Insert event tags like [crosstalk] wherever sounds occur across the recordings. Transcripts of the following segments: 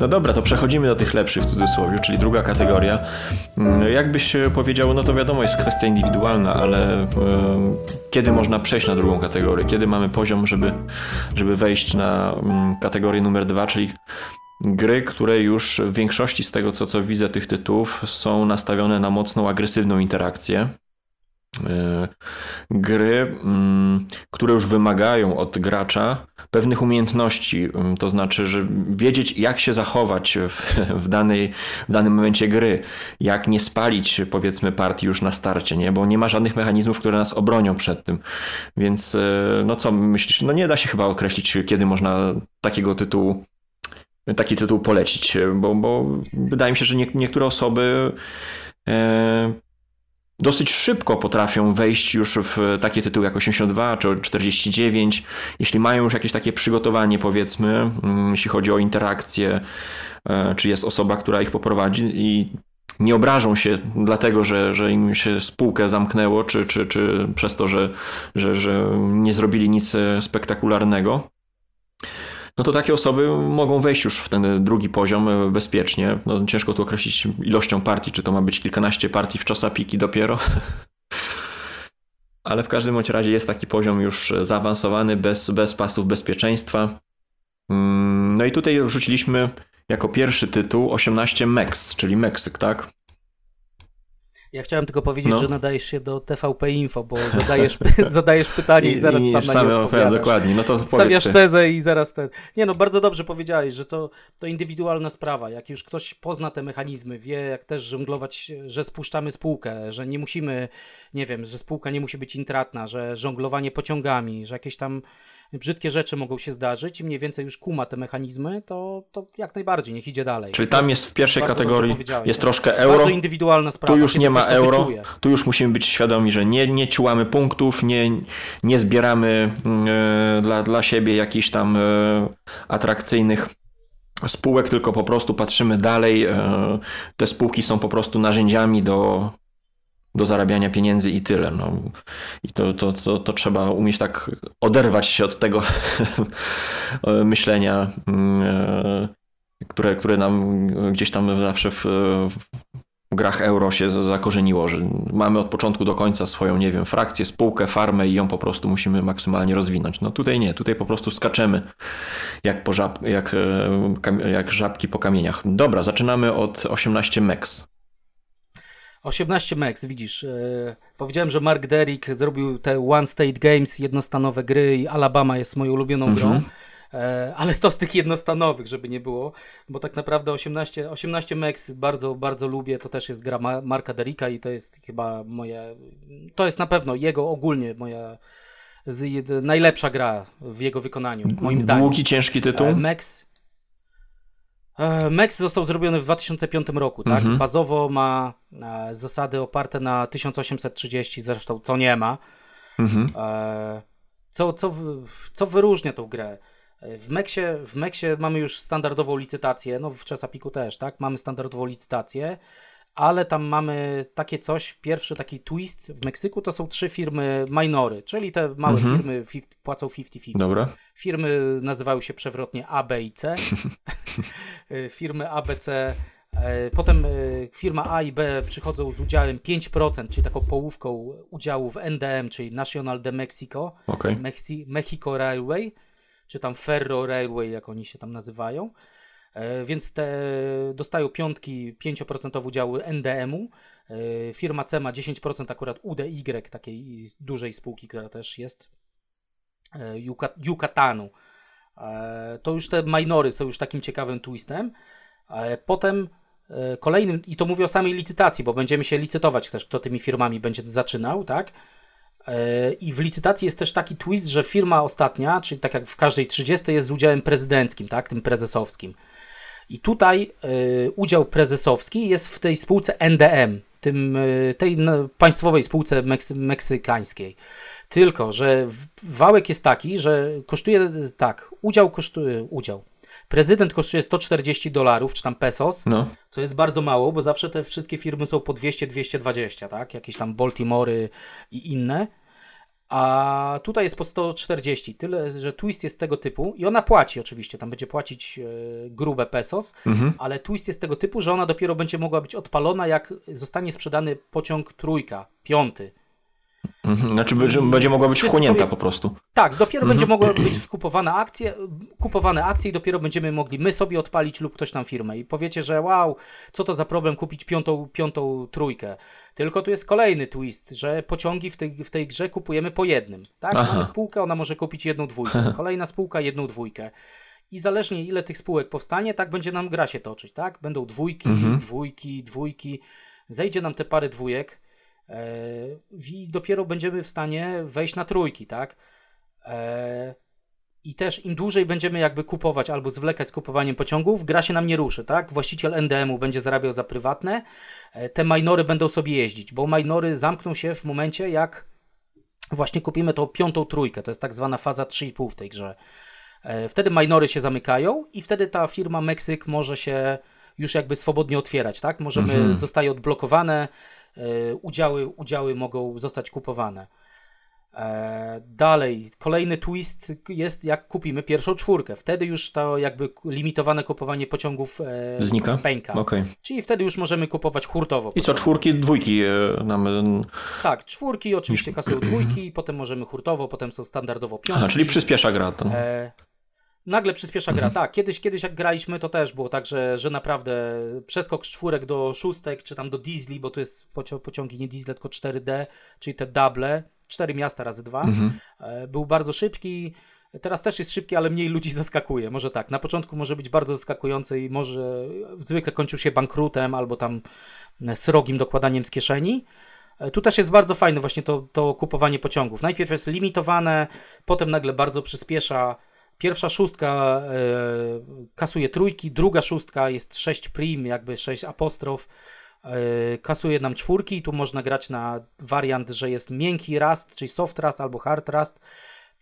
No dobra, to przechodzimy do tych lepszych w cudzysłowie, czyli druga kategoria. Mm, jakbyś powiedział, no to wiadomo, jest kwestia indywidualna, ale kiedy można przejść na drugą kategorię? Kiedy mamy poziom, żeby, żeby wejść na mm, kategorię numer dwa, czyli gry, które już w większości z tego, co, co widzę tych tytułów, są nastawione na mocną, agresywną interakcję. E, gry, mm, które już wymagają od gracza pewnych umiejętności, mm, to znaczy, że wiedzieć, jak się zachować w, w, danej, w danym momencie gry, jak nie spalić, powiedzmy, partii już na starcie, nie? bo nie ma żadnych mechanizmów, które nas obronią przed tym. Więc, e, no co myślisz? No nie da się chyba określić, kiedy można takiego tytułu taki tytuł polecić, bo, bo wydaje mi się, że nie, niektóre osoby e, dosyć szybko potrafią wejść już w takie tytuły jak 82 czy 49, jeśli mają już jakieś takie przygotowanie, powiedzmy, mm, jeśli chodzi o interakcję, e, czy jest osoba, która ich poprowadzi i nie obrażą się dlatego, że, że im się spółkę zamknęło, czy, czy, czy przez to, że, że, że nie zrobili nic spektakularnego no to takie osoby mogą wejść już w ten drugi poziom e, bezpiecznie. No, ciężko tu określić ilością partii, czy to ma być kilkanaście partii w czasapiki dopiero. [laughs] Ale w każdym bądź razie jest taki poziom już zaawansowany, bez, bez pasów bezpieczeństwa. Mm, no i tutaj wrzuciliśmy jako pierwszy tytuł 18 Mex, czyli Meksyk, tak? Ja chciałem tylko powiedzieć, no. że nadajesz się do TVP Info, bo zadajesz, [laughs] zadajesz pytanie i, i zaraz I sam na nie odpowiadasz. Dokładnie, no to Stawiasz tezę i zaraz ten... Nie no, bardzo dobrze powiedziałeś, że to, to indywidualna sprawa. Jak już ktoś pozna te mechanizmy, wie jak też żonglować, że spuszczamy spółkę, że nie musimy, nie wiem, że spółka nie musi być intratna, że żonglowanie pociągami, że jakieś tam brzydkie rzeczy mogą się zdarzyć i mniej więcej już kuma te mechanizmy, to, to jak najbardziej, niech idzie dalej. Czyli tam jest w pierwszej kategorii, jest troszkę euro. Bardzo indywidualna sprawa. Tu już nie ma euro, tu już musimy być świadomi, że nie, nie ciłamy punktów, nie, nie zbieramy e, dla, dla siebie jakichś tam e, atrakcyjnych spółek, tylko po prostu patrzymy dalej. E, te spółki są po prostu narzędziami do, do zarabiania pieniędzy i tyle. No. I to, to, to, to trzeba umieć tak oderwać się od tego [laughs] myślenia, mm, e, które, które nam gdzieś tam zawsze w, w grach euro się zakorzeniło, że mamy od początku do końca swoją, nie wiem, frakcję, spółkę, farmę i ją po prostu musimy maksymalnie rozwinąć. No tutaj nie, tutaj po prostu skaczemy jak, po żab, jak, e, jak żabki po kamieniach. Dobra, zaczynamy od 18 mex. 18 Max, widzisz. E, powiedziałem, że Mark Derrick zrobił te One State Games, jednostanowe gry i Alabama jest moją ulubioną mhm. grą. E, ale to z tych jednostanowych, żeby nie było, bo tak naprawdę 18, 18 Max bardzo, bardzo lubię. To też jest gra Ma Marka Derricka i to jest chyba moje. To jest na pewno jego ogólnie moja. Z, najlepsza gra w jego wykonaniu, moim zdaniem. Długi, ciężki tytuł? E, Max. E, Mex został zrobiony w 2005 roku, tak? Mhm. Bazowo ma e, zasady oparte na 1830, zresztą co nie ma. Mhm. E, co, co, co wyróżnia tą grę? W Meksie, w Meksie mamy już standardową licytację, no w Chesapeake'u też, tak? Mamy standardową licytację ale tam mamy takie coś, pierwszy taki twist w Meksyku to są trzy firmy minory, czyli te małe mhm. firmy płacą 50-50. Dobra. Firmy nazywają się przewrotnie A, B i C. [laughs] [laughs] firmy A, B, C e, Potem e, firma A i B przychodzą z udziałem 5%, czyli taką połówką udziału w NDM, czyli National de Mexico, okay. Mexi Mexico Railway, czy tam Ferro Railway, jak oni się tam nazywają. Więc te dostają piątki 5% udziału NDM-u. Firma C ma 10% akurat UDY, takiej dużej spółki, która też jest Yucatanu. To już te minory są już takim ciekawym twistem. Potem kolejnym, i to mówię o samej licytacji, bo będziemy się licytować też, kto tymi firmami będzie zaczynał, tak? I w licytacji jest też taki twist, że firma ostatnia, czyli tak jak w każdej 30 jest z udziałem prezydenckim, tak, tym prezesowskim. I tutaj udział prezesowski jest w tej spółce NDM, tym, tej no, państwowej spółce meksy, meksykańskiej. Tylko, że wałek jest taki, że kosztuje tak, udział kosztuje, udział. Prezydent kosztuje 140 dolarów, czy tam pesos, no. co jest bardzo mało, bo zawsze te wszystkie firmy są po 200-220, tak? Jakieś tam Baltimory i inne. A tutaj jest po 140, tyle, że twist jest tego typu i ona płaci oczywiście, tam będzie płacić e, grube pesos, mhm. ale twist jest tego typu, że ona dopiero będzie mogła być odpalona, jak zostanie sprzedany pociąg trójka, piąty. Mhm. Znaczy będzie mogła być wchłonięta po prostu. Tak, dopiero mhm. będzie mogła być skupowana akcje, kupowane akcje i dopiero będziemy mogli my sobie odpalić lub ktoś nam firmę. I powiecie, że wow, co to za problem kupić piątą, piątą trójkę. Tylko tu jest kolejny twist, że pociągi w tej, w tej grze kupujemy po jednym. Tak? Aha. Mamy spółkę, ona może kupić jedną dwójkę. [laughs] Kolejna spółka, jedną dwójkę. I zależnie ile tych spółek powstanie, tak będzie nam gra się toczyć, tak? Będą dwójki, mhm. dwójki, dwójki. Zejdzie nam te pary dwójek i dopiero będziemy w stanie wejść na trójki, tak? E, I też im dłużej będziemy jakby kupować albo zwlekać z kupowaniem pociągów, gra się nam nie ruszy, tak? Właściciel NDM-u będzie zarabiał za prywatne, e, te minory będą sobie jeździć, bo minory zamkną się w momencie, jak właśnie kupimy tą piątą trójkę, to jest tak zwana faza 3,5 w tej grze. Wtedy minory się zamykają i wtedy ta firma Meksyk może się już jakby swobodnie otwierać, tak? Możemy, mhm. zostaje odblokowane, E, udziały, udziały mogą zostać kupowane. E, dalej, kolejny twist jest jak kupimy pierwszą czwórkę. Wtedy już to jakby limitowane kupowanie pociągów e, Znika? pęka. Okay. Czyli wtedy już możemy kupować hurtowo. I co, czwórki, dwójki e, nam... Tak, czwórki oczywiście kasują dwójki, [clears throat] potem możemy hurtowo, potem są standardowo piątki. Aha, czyli przyspiesza gra to. E, nagle przyspiesza gra. Mhm. Tak, kiedyś, kiedyś jak graliśmy, to też było tak, że, że naprawdę przeskok z czwórek do szóstek, czy tam do diesli, bo to jest pociągi nie diesle, tylko 4D, czyli te double, cztery miasta razy dwa, mhm. E, był bardzo szybki. Teraz też jest szybki, ale mniej ludzi [laughs] zaskakuje. Może tak. Na początku może być bardzo zaskakujący i może zwykle kończył się bankrutem albo tam srogim dokładaniem z kieszeni. E, tu też jest bardzo fajne właśnie to, to kupowanie pociągów. Najpierw jest limitowane, potem nagle bardzo przyspiesza Pierwsza szóstka e, kasuje trójki, druga szóstka jest 6 prim, jakby 6 apostrof, e, kasuje nam czwórki i tu można grać na wariant, że jest miękki Rust, czyli soft Rust albo hard Rust,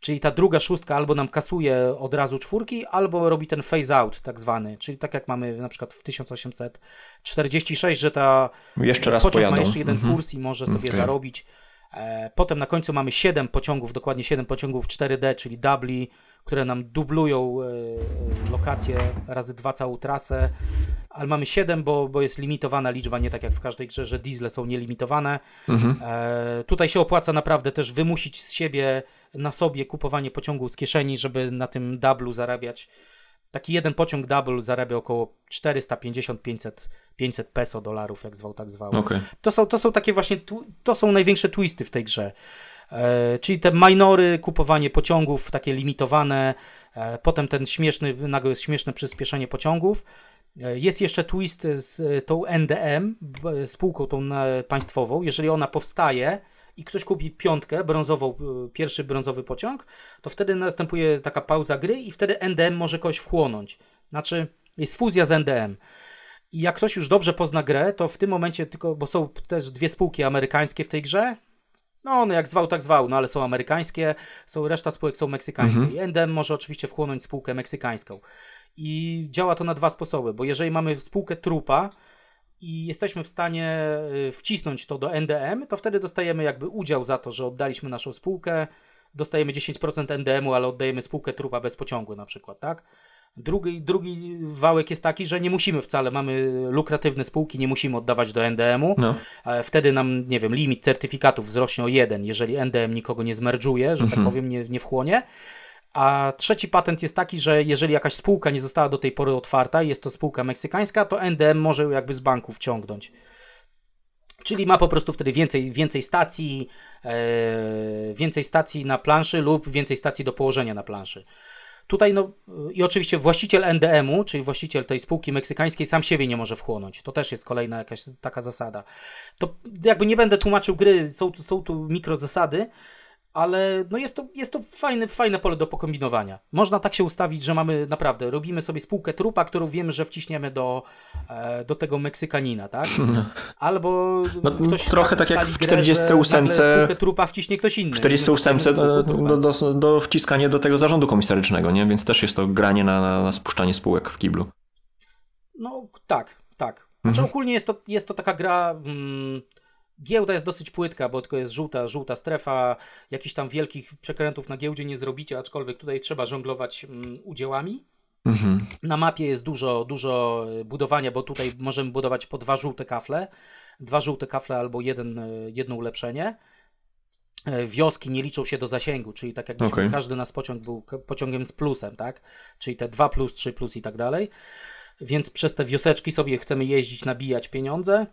czyli ta druga szóstka albo nam kasuje od razu czwórki, albo robi ten phase out tak zwany, czyli tak jak mamy na przykład w 1846, że ta jeszcze raz pociąg ma jeszcze jeden -hmm. kurs i może sobie okay. zarobić. E, potem na końcu mamy 7 pociągów, dokładnie 7 pociągów 4D, czyli dubli, które nam dublują e, lokację razy dwa całą trasę, ale mamy 7, bo, bo jest limitowana liczba, nie tak jak w każdej grze, że diesle są nielimitowane. Mhm. E, tutaj się opłaca naprawdę też wymusić z siebie na sobie kupowanie pociągu z kieszeni, żeby na tym dublu zarabiać. Taki jeden pociąg double zarabia około 450-500 500 peso dolarów, jak zwał, tak zwał. Okay. To, są, to są takie właśnie, to są największe twisty w tej grze. E, czyli te minory, kupowanie pociągów takie limitowane, e, potem ten śmieszny, nagle śmieszne przyspieszenie pociągów. E, jest jeszcze twist z tą NDM, spółką tą państwową. Jeżeli ona powstaje i ktoś kupi piątkę, brązową, pierwszy brązowy pociąg, to wtedy następuje taka pauza gry i wtedy NDM może kogoś wchłonąć. Znaczy, jest fuzja z NDM. I jak ktoś już dobrze pozna grę, to w tym momencie tylko, bo są też dwie spółki amerykańskie w tej grze, no, no jak zwał, tak zwał, no ale są amerykańskie, są, reszta spółek są meksykańskie. Mhm. I NDM może oczywiście wchłonąć spółkę meksykańską. I działa to na dwa sposoby, bo jeżeli mamy spółkę trupa i jesteśmy w stanie y, wcisnąć to do NDM, to wtedy dostajemy jakby udział za to, że oddaliśmy naszą spółkę, dostajemy 10% NDM-u, ale oddajemy spółkę trupa bez pociągu na przykład, tak? Drugi, drugi wałek jest taki, że nie musimy wcale, mamy lukratywne spółki, nie musimy oddawać do NDM-u. No. Wtedy nam, nie wiem, limit certyfikatów wzrośnie o jeden, jeżeli NDM nikogo nie zmerdżuje, że tak mhm. tak powiem, nie, nie wchłonie. A trzeci patent jest taki, że jeżeli jakaś spółka nie została do tej pory otwarta i jest to spółka meksykańska, to NDM może ją jakby z banku wciągnąć. Czyli ma po prostu wtedy więcej, więcej stacji, e, więcej stacji na planszy lub więcej stacji do położenia na planszy. Tutaj no i oczywiście właściciel NDM-u, czyli właściciel tej spółki meksykańskiej sam siebie nie może wchłonąć. To też jest kolejna jakaś taka zasada. To jakby nie będę tłumaczył gry, są, są tu mikrozasady, ale no jest to, jest to fajne, fajne pole do pokombinowania. Można tak się ustawić, że mamy naprawdę, robimy sobie spółkę trupa, którą wiemy, że wciśniemy do, e, do tego Meksykanina, tak? [laughs] Albo no, ktoś trochę tak, tak jak w 48 grę, spółkę trupa wciśnie ktoś inny. W 48 do, do, do, do wciskania do tego zarządu komisarycznego, nie? Więc też jest to granie na, na, na spuszczanie spółek w kiblu. No tak, tak. Znaczy mhm. ogólnie jest to, jest to taka gra... Mm, Giełda jest dosyć płytka, bo tylko jest żółta, żółta strefa, jakichś tam wielkich przekrętów na giełdzie nie zrobicie, aczkolwiek tutaj trzeba żonglować mm, udziałami. Mhm. Na mapie jest dużo, dużo budowania, bo tutaj możemy budować po dwa żółte kafle, dwa żółte kafle albo jeden, jedno ulepszenie. E, wioski nie liczą się do zasięgu, czyli tak jakby okay. każdy nas pociąg był pociągiem z plusem, tak? Czyli te 2 plus, 3 plus i tak dalej. Więc przez te wioseczki sobie chcemy jeździć, nabijać pieniądze.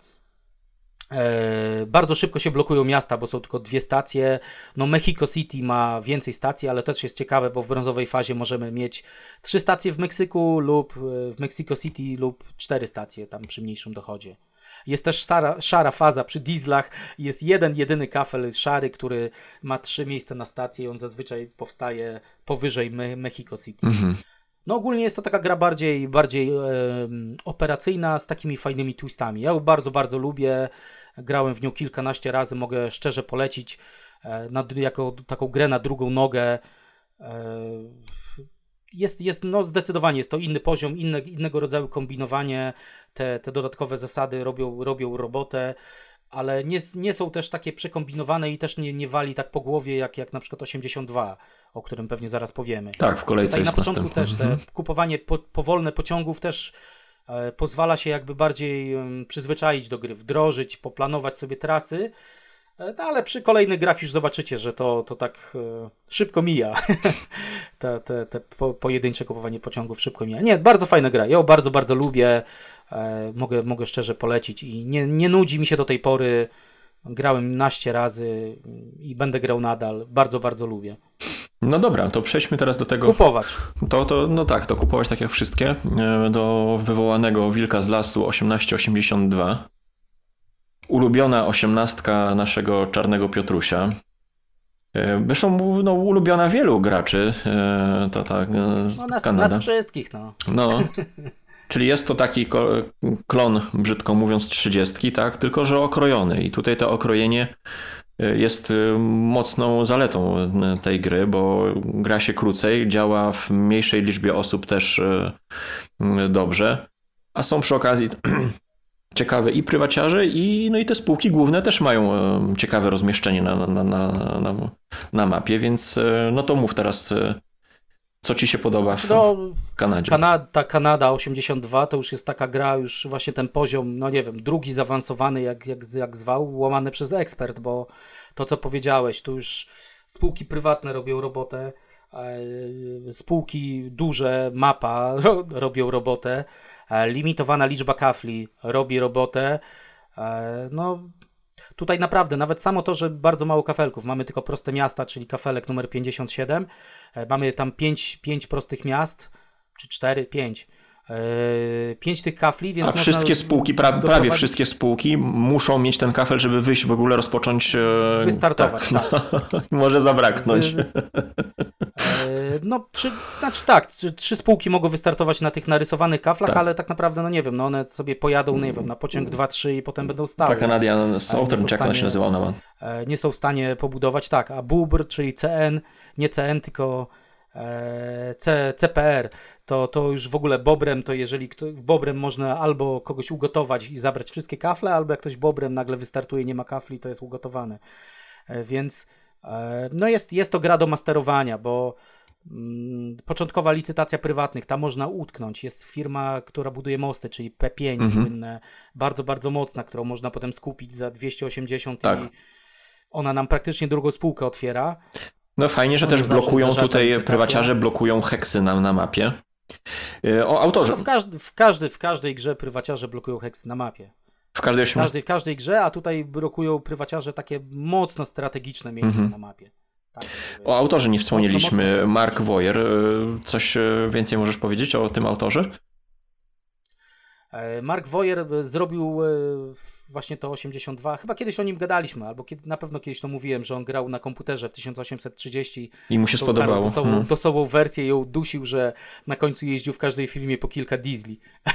E, bardzo szybko się blokują miasta, bo są tylko dwie stacje. No, Mexico City ma więcej stacji, ale też jest ciekawe, bo w brązowej fazie możemy mieć trzy stacje w Meksyku lub e, w Mexico City lub cztery stacje tam przy mniejszym dochodzie. Jest też szara, szara faza przy dieslach. Jest jeden, jedyny kafel szary, który ma trzy miejsca na stację i on zazwyczaj powstaje powyżej Me Mexico City. Mhm. No ogólnie jest to taka gra bardziej, bardziej e, operacyjna z takimi fajnymi twistami. Ja ją bardzo, bardzo lubię. Grałem w nią kilkanaście razy, mogę szczerze polecić e, na, jako taką grę na drugą nogę. E, jest, jest no zdecydowanie jest to inny poziom, inne, innego rodzaju kombinowanie. Te, te dodatkowe zasady robią, robią robotę ale nie, nie są też takie przekombinowane i też nie, nie wali tak po głowie jak, jak na przykład 82, o którym pewnie zaraz powiemy. Tak, w kolejce Tutaj jest na początku następny. też te mhm. kupowanie po, powolne pociągów też e, pozwala się jakby bardziej przyzwyczaić do gry, wdrożyć, poplanować sobie trasy, e, no, ale przy kolejnych grach już zobaczycie, że to, to tak e, szybko mija. [laughs] te, te, te po, pojedyncze kupowanie pociągów szybko mija. Nie, bardzo fajna gra. Ja ją bardzo, bardzo lubię. E, mogę, mogę szczerze polecić i nie, nie nudzi mi się do tej pory. Grałem naście razy i będę grał nadal. Bardzo, bardzo lubię. No dobra, to przejdźmy teraz do tego. Kupować. To, to, no tak, to kupować tak jak wszystkie. E, do wywołanego Wilka z Lasu 1882. Ulubiona osiemnastka naszego czarnego Piotrusia. E, zresztą no, ulubiona wielu graczy. To tak. No nas, Kanada. nas wszystkich, no. No. [laughs] Czyli jest to taki klon, brzydko mówiąc, trzydziestki, tak? Tylko, że okrojony. I tutaj to okrojenie e, jest e, mocną zaletą tej gry, bo gra się krócej, działa w mniejszej liczbie osób też dobrze, a są przy okazji [clears throat] ciekawe i prywaciarze, i, no i te spółki główne też mają ciekawe rozmieszczenie na, na, na, na mapie, więc no to mów teraz co ci się podoba w no, Kanadzie? Kanada, Kanada 82 to już jest taka gra, już właśnie ten poziom, no nie wiem, drugi zaawansowany, jak, jak, jak zwał, łamany przez ekspert, bo to co powiedziałeś, tu już spółki prywatne robią robotę, e, spółki duże, mapa [laughs] robią robotę, e, limitowana liczba kafli robi robotę, e, no Tutaj naprawdę, nawet samo to, że bardzo mało kafelków, mamy tylko proste miasta, czyli kafelek numer 57, e, mamy tam 5, 5 prostych miast, czy 4, 5. Yy, pięć tych kafli, więc. A wszystkie spółki, pra, prawie wszystkie spółki muszą mieć ten kafel, żeby wyjść w ogóle rozpocząć. E, Wystartować. Tak, tak. No, [laughs] może zabraknąć. No, trzy, znaczy tak, trzy, trzy, spółki mogą wystartować na tych narysowanych kaflach, tak. ale tak naprawdę, no nie wiem, no one sobie pojadą, nie wiem, na pociąg 2-3 i potem będą stały. Tak, Canadian Southern, jak ona się nazywał na Nie są w stanie pobudować, tak, a BUBR, czyli CN, nie CN, tylko e, C, CPR, to, to już w ogóle bobrem, to jeżeli kto, bobrem można albo kogoś ugotować i zabrać wszystkie kafle, albo jak ktoś bobrem nagle wystartuje, nie ma kafli, to jest ugotowane. E, więc e, no jest, jest to gra do masterowania, bo mm, początkowa licytacja prywatnych, tam można utknąć. Jest firma, która buduje mosty, czyli P5 mhm. słynne, bardzo, bardzo mocna, którą można potem skupić za 280 tak. i ona nam praktycznie drugą spółkę otwiera. No fajnie, że też blokują tutaj, prywaciarze blokują heksy na, na mapie. E, o autorze. No w, każdy, w, każdy, w każdej grze prywaciarze blokują heksy na mapie. W każdej, w każdej, w każdej grze, a tutaj blokują prywaciarze takie mocno strategiczne miejsca mm -hmm. na mapie. Tak, o autorze nie wspomnieliśmy. Mocno, mocno Mark Woyer. E, coś e, więcej możesz powiedzieć o tym autorze? Mark Woyer zrobił właśnie to 82. Chyba kiedyś o nim gadaliśmy, albo kiedy, na pewno kiedyś to mówiłem, że on grał na komputerze w 1830. I mu się spodobało. Dosową, hmm. dosową wersję ją dusił, że na końcu jeździł w każdej filmie po kilka diesli. [laughs]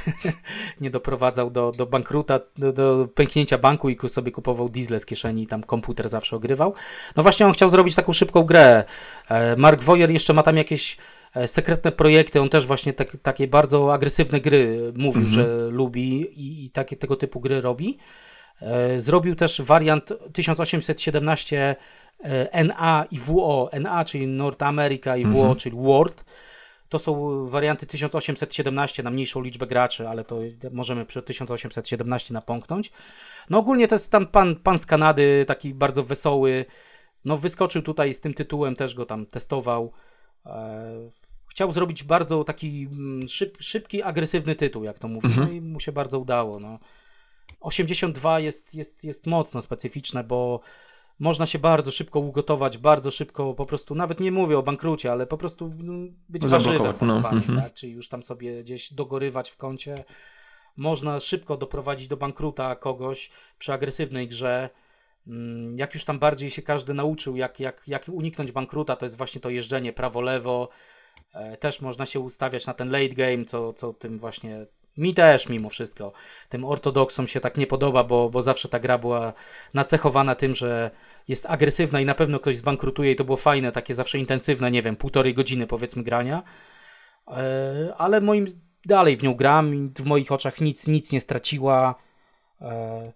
Nie doprowadzał do, do bankruta, do, do pęknięcia banku i sobie kupował diesle z kieszeni i tam komputer zawsze ogrywał. No właśnie on chciał zrobić taką szybką grę. E, Mark Woyer jeszcze ma tam jakieś e, sekretne projekty, on też właśnie tak, takie bardzo agresywne gry mówił, mhm. że lubi i, i takie tego typu gry robi. E, zrobił też wariant 1817 e, NA i WO. NA, czyli North America i WO, mhm. czyli World. To są warianty 1817 na mniejszą liczbę graczy, ale to możemy przy 1817 napomknąć. No ogólnie to jest tam pan, pan z Kanady, taki bardzo wesoły. No wyskoczył tutaj z tym tytułem, też go tam testował. E, chciał zrobić bardzo taki mm, szyb, szybki, agresywny tytuł, jak to mówię. Mhm. No i mu się bardzo udało. No. 82 jest, jest, jest mocno specyficzne, bo można się bardzo szybko ugotować, bardzo szybko po prostu, nawet nie mówię o bankrucie, ale po prostu mm, być warzywem tak no. zwanym, mhm. tak? czyli już tam sobie gdzieś dogorywać w kącie. Można szybko doprowadzić do bankruta kogoś przy agresywnej grze. Mm, jak już tam bardziej się każdy nauczył, jak, jak, jak uniknąć bankruta, to jest właśnie to jeżdżenie prawo-lewo. E, też można się ustawiać na ten late game, co, co tym właśnie mi też mimo wszystko tym ortodoksom się tak nie podoba, bo, bo zawsze ta gra była nacechowana tym, że jest agresywna i na pewno ktoś zbankrutuje i to było fajne, takie zawsze intensywne, nie wiem, półtorej godziny powiedzmy grania. E, ale moim dalej w nią gram w moich oczach nic, nic nie straciła. E,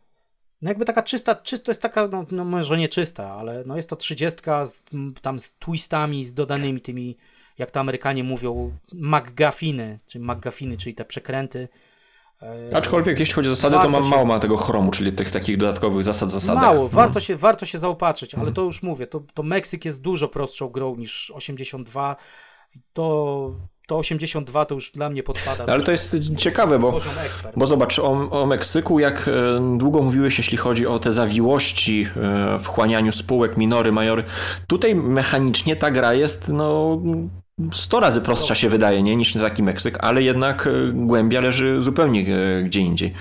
no jakby taka czysta, czy, to jest taka, no, no może nie czysta, ale no jest to trzydziestka z, tam z twistami, z dodanymi tymi jak to Amerykanie mówią, McGuffiny, czyli McGuffiny, czyli te przekręty. E, Aczkolwiek jeśli chodzi o zasady, to mam się... mało ma tego chromu, czyli tych takich dodatkowych zasad zasadach. Mało, no. warto, się, warto się zaopatrzyć, ale mm. to już mówię, to, to Meksyk jest dużo prostszą grą niż 82. To to 82 to już dla mnie podpada. Ale to jest ciekawe, bo, bo zobacz, o, o Meksyku, jak e, długo mówiłeś, jeśli chodzi o te zawiłości e, w chłanianiu spółek, minory, majory. Tutaj mechanicznie ta gra jest no, 100 razy prostsza się wydaje, nie, niż taki Meksyk, ale jednak e, głębia leży zupełnie gdzie indziej.